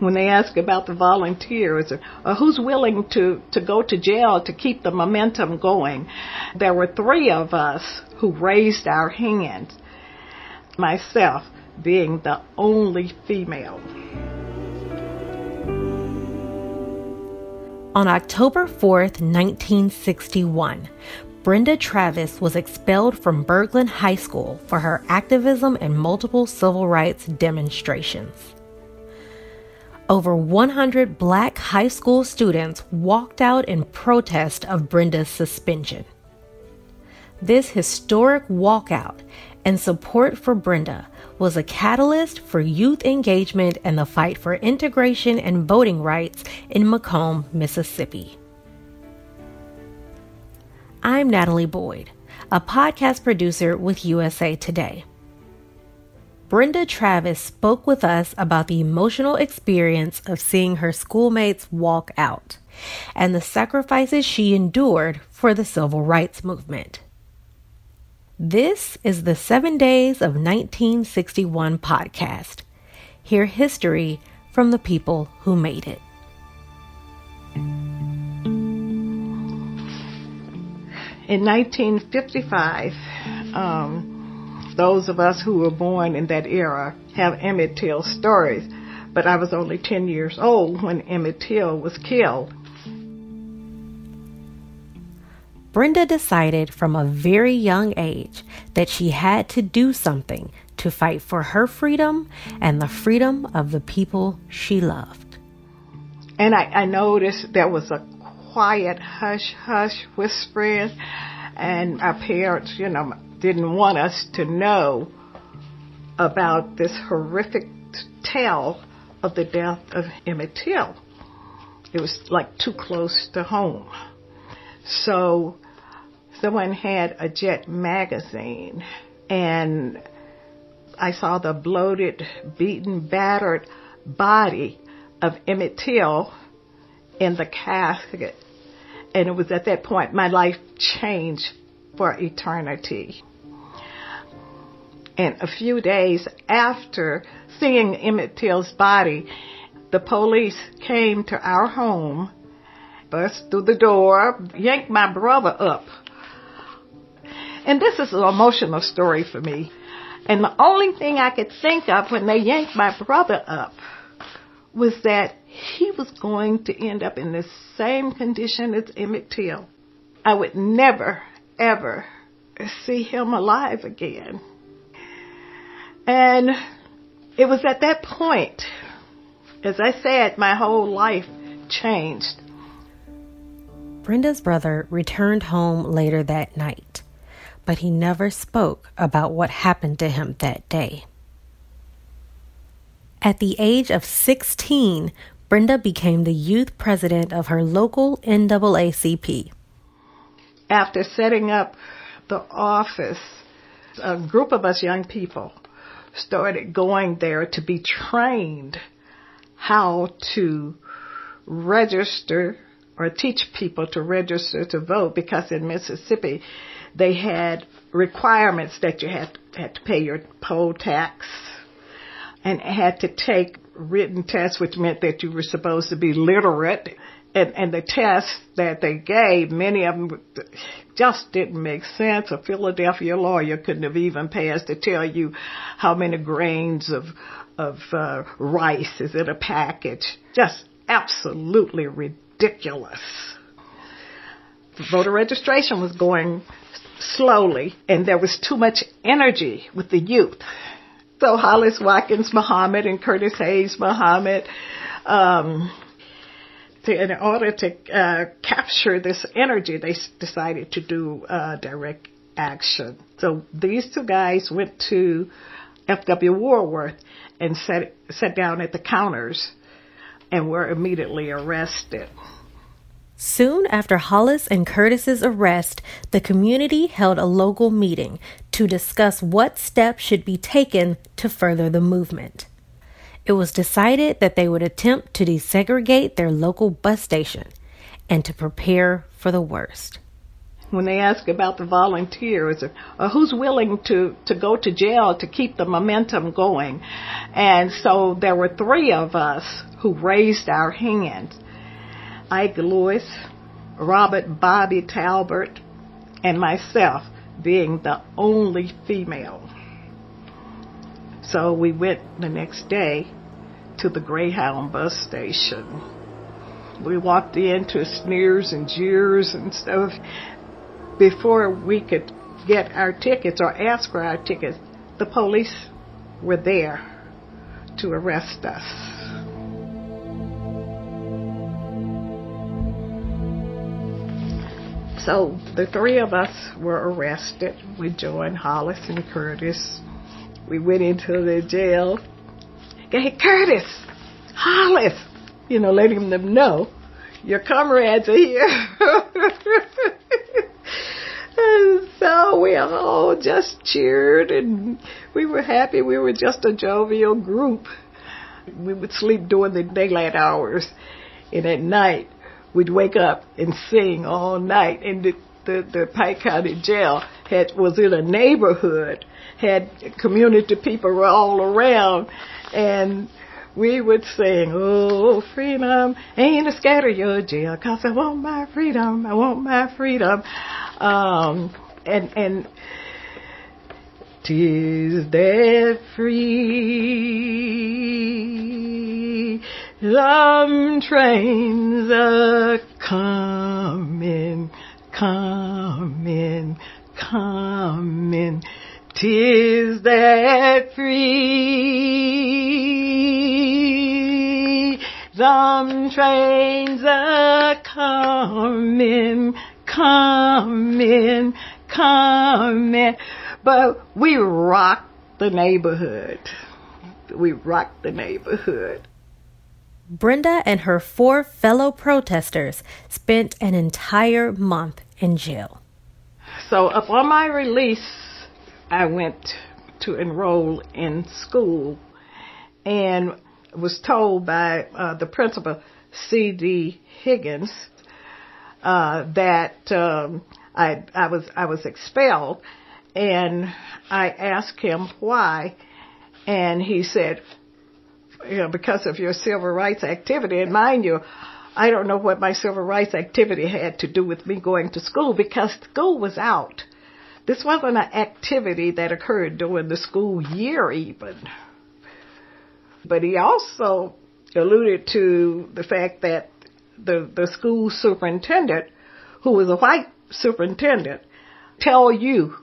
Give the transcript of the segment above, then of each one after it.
when they ask about the volunteers or, or, who's willing to, to go to jail to keep the momentum going, there were three of us who raised our hands, myself being the only female. On October 4th, 1961, Brenda Travis was expelled from Burglund High School for her activism in multiple civil rights demonstrations. Over 100 black high school students walked out in protest of Brenda's suspension. This historic walkout and support for Brenda was a catalyst for youth engagement and the fight for integration and voting rights in McComb, Mississippi. I'm Natalie Boyd, a podcast producer with USA Today. Brenda Travis spoke with us about the emotional experience of seeing her schoolmates walk out and the sacrifices she endured for the civil rights movement. This is the Seven Days of 1961 podcast. Hear history from the people who made it. In 1955, um, those of us who were born in that era have Emmett Till stories, but I was only 10 years old when Emmett Till was killed. Brenda decided from a very young age that she had to do something to fight for her freedom and the freedom of the people she loved. And I, I noticed there was a quiet hush hush whispering, and our parents, you know, didn't want us to know about this horrific tale of the death of Emmett Till. It was like too close to home. So someone had a Jet magazine and I saw the bloated, beaten, battered body of Emmett Till in the casket. And it was at that point my life changed for eternity. And a few days after seeing Emmett Till's body, the police came to our home, burst through the door, yanked my brother up and this is an emotional story for me. And the only thing I could think of when they yanked my brother up was that he was going to end up in the same condition as Emmett Till. I would never, ever see him alive again. And it was at that point, as I said, my whole life changed. Brenda's brother returned home later that night but he never spoke about what happened to him that day. At the age of 16, Brenda became the youth president of her local NAACP. After setting up the office, a group of us young people started going there to be trained how to register or teach people to register to vote because in Mississippi they had requirements that you had, had to pay your poll tax and had to take written tests, which meant that you were supposed to be literate. And, and the tests that they gave, many of them just didn't make sense. A Philadelphia lawyer couldn't have even passed to tell you how many grains of of uh, rice is in a package. Just absolutely ridiculous. Voter registration was going slowly, and there was too much energy with the youth. So Hollis Watkins Muhammad and Curtis Hayes Muhammad, um, to, in order to uh, capture this energy, they decided to do uh, direct action. So these two guys went to F.W. Woolworth and sat, sat down at the counters and were immediately arrested. Soon after Hollis and Curtis's arrest, the community held a local meeting to discuss what steps should be taken to further the movement. It was decided that they would attempt to desegregate their local bus station and to prepare for the worst. when they ask about the volunteers or uh, who's willing to, to go to jail to keep the momentum going. And so there were three of us who raised our hands. Ike Lewis, Robert Bobby Talbert, and myself being the only female. So we went the next day to the Greyhound bus station. We walked into sneers and jeers and stuff before we could get our tickets or ask for our tickets. The police were there to arrest us. So the three of us were arrested with Joan Hollis and Curtis. We went into the jail. Hey, Curtis, Hollis, you know, letting them know your comrades are here. and so we all just cheered and we were happy. We were just a jovial group. We would sleep during the daylight hours, and at night we'd wake up and sing all night. in the the, the Pike County Jail had was in a neighborhood, had community people all around, and we would sing, Oh, freedom ain't a scatter your jail, cause I want my freedom, I want my freedom. Um, and, and, Tis that free some trains a coming, coming, coming. Tis that free some trains a coming, coming, coming. But we rocked the neighborhood. We rocked the neighborhood. Brenda and her four fellow protesters spent an entire month in jail. So, upon my release, I went to enroll in school and was told by uh, the principal, C.D. Higgins, uh, that um, I, I was I was expelled, and I asked him why, and he said, you know, because of your civil rights activity. And mind you, I don't know what my civil rights activity had to do with me going to school because school was out. This wasn't an activity that occurred during the school year even. But he also alluded to the fact that the, the school superintendent, who was a white superintendent, tell you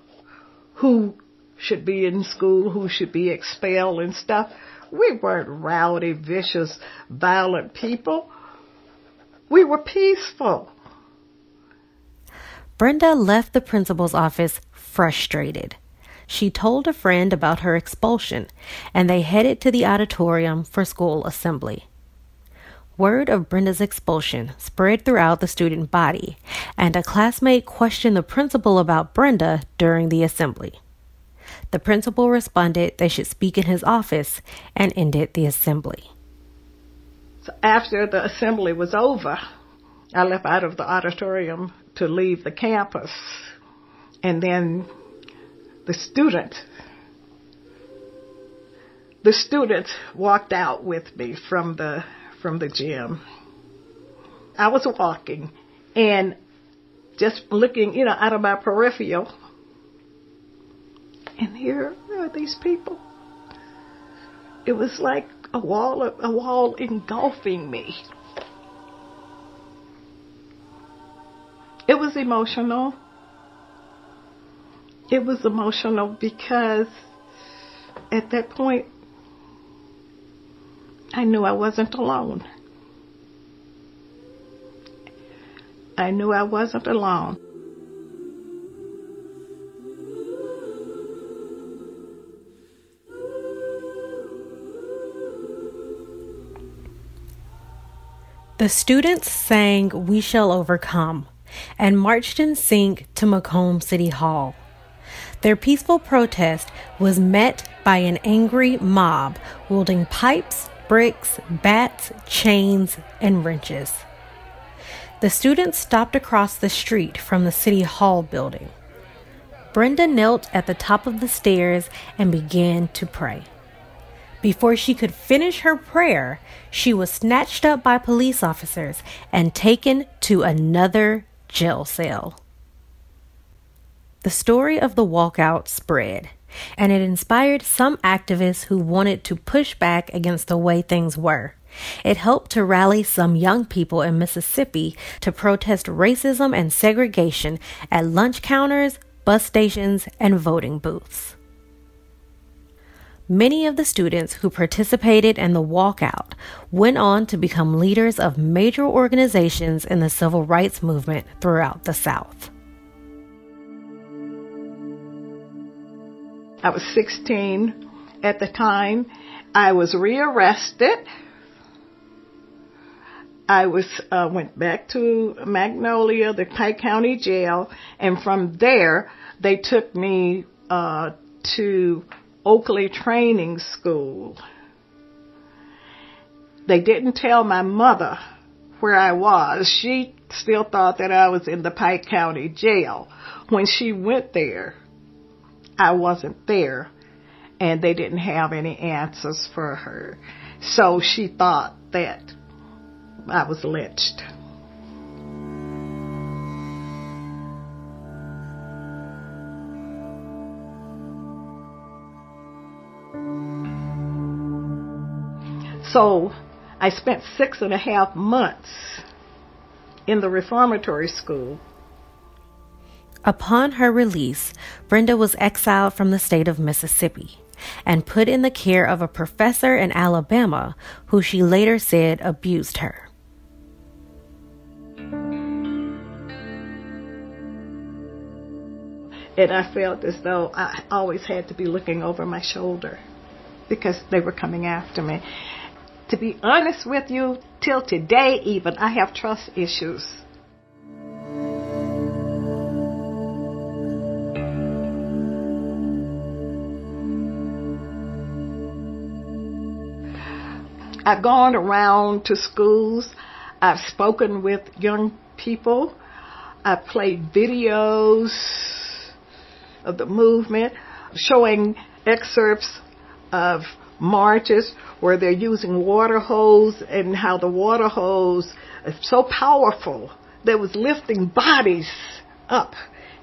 who should be in school, who should be expelled and stuff. We weren't rowdy, vicious, violent people. We were peaceful. Brenda left the principal's office frustrated. She told a friend about her expulsion, and they headed to the auditorium for school assembly. Word of Brenda's expulsion spread throughout the student body, and a classmate questioned the principal about Brenda during the assembly. The principal responded they should speak in his office and ended the assembly. So after the assembly was over, I left out of the auditorium to leave the campus. And then the student, the student walked out with me from the, from the gym. I was walking and just looking, you know, out of my peripheral, and here are these people. It was like a wall, a wall engulfing me. It was emotional. It was emotional because at that point I knew I wasn't alone. I knew I wasn't alone. The students sang We Shall Overcome and marched in sync to McComb City Hall. Their peaceful protest was met by an angry mob wielding pipes, bricks, bats, chains, and wrenches. The students stopped across the street from the City Hall building. Brenda knelt at the top of the stairs and began to pray. Before she could finish her prayer, she was snatched up by police officers and taken to another jail cell. The story of the walkout spread, and it inspired some activists who wanted to push back against the way things were. It helped to rally some young people in Mississippi to protest racism and segregation at lunch counters, bus stations, and voting booths. Many of the students who participated in the walkout went on to become leaders of major organizations in the civil rights movement throughout the South. I was 16 at the time. I was rearrested. I was uh, went back to Magnolia, the Pike County Jail, and from there they took me uh, to Oakley Training School. They didn't tell my mother where I was. She still thought that I was in the Pike County Jail. When she went there, I wasn't there and they didn't have any answers for her. So she thought that I was lynched. So I spent six and a half months in the reformatory school Upon her release, Brenda was exiled from the state of Mississippi and put in the care of a professor in Alabama who she later said abused her. And I felt as though I always had to be looking over my shoulder because they were coming after me. To be honest with you, till today even, I have trust issues I've gone around to schools. I've spoken with young people. I've played videos of the movement showing excerpts of marches where they're using water hose and how the water hose is so powerful that was lifting bodies up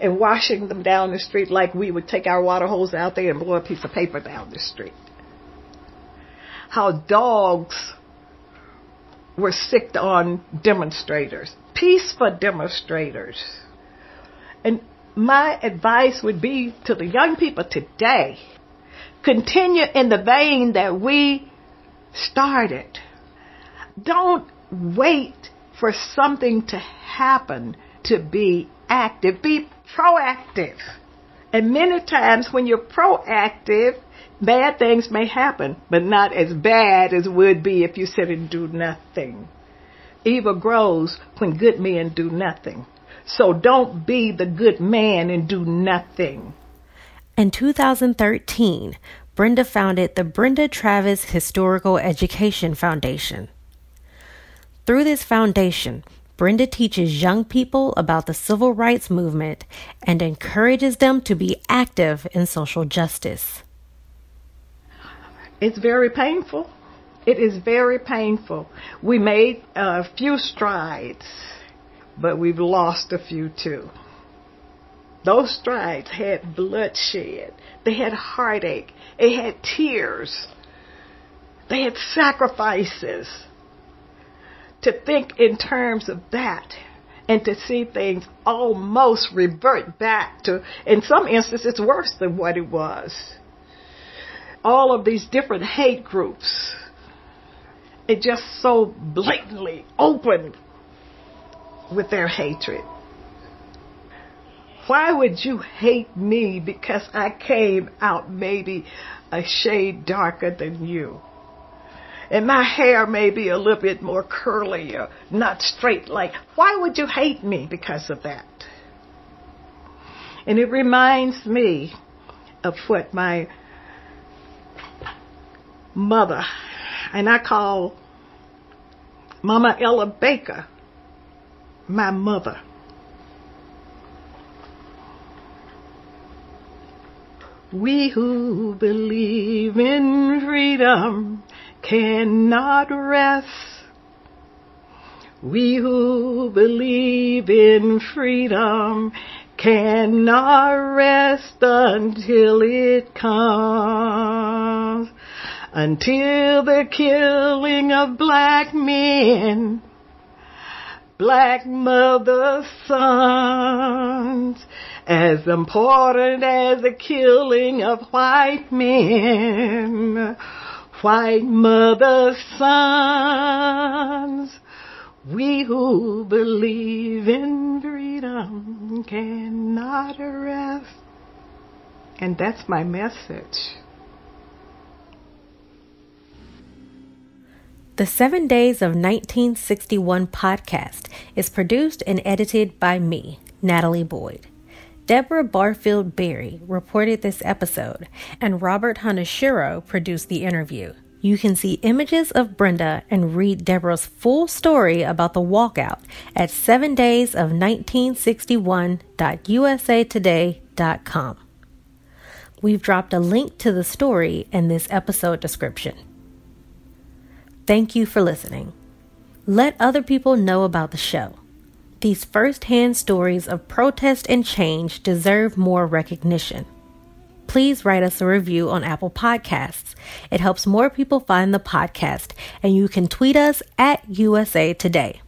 and washing them down the street like we would take our water hose out there and blow a piece of paper down the street how dogs were sicked on demonstrators, peaceful demonstrators. And my advice would be to the young people today, continue in the vein that we started. Don't wait for something to happen to be active. Be proactive. And many times when you're proactive, Bad things may happen, but not as bad as would be if you sit and do nothing. Evil grows when good men do nothing. So don't be the good man and do nothing. In 2013, Brenda founded the Brenda Travis Historical Education Foundation. Through this foundation, Brenda teaches young people about the civil rights movement and encourages them to be active in social justice. It's very painful. It is very painful. We made a few strides, but we've lost a few too. Those strides had bloodshed. They had heartache. They had tears. They had sacrifices. To think in terms of that and to see things almost revert back to, in some instances, worse than what it was all of these different hate groups. It just so blatantly open with their hatred. Why would you hate me because I came out maybe a shade darker than you? And my hair may be a little bit more curly or not straight like. Why would you hate me because of that? And it reminds me of what my mother, and I call Mama Ella Baker my mother. We who believe in freedom cannot rest. We who believe in freedom cannot rest until it comes. Until the killing of black men, black mother sons, as important as the killing of white men, white mother sons. We who believe in freedom cannot rest. And that's my message. The Seven Days of 1961 podcast is produced and edited by me, Natalie Boyd. Deborah Barfield Berry reported this episode, and Robert Hanashiro produced the interview. You can see images of Brenda and read Deborah's full story about the walkout at 7daysof1961.usatoday.com. We've dropped a link to the story in this episode description. Thank you for listening. Let other people know about the show. These firsthand stories of protest and change deserve more recognition please write us a review on Apple Podcasts. It helps more people find the podcast, and you can tweet us at USA Today.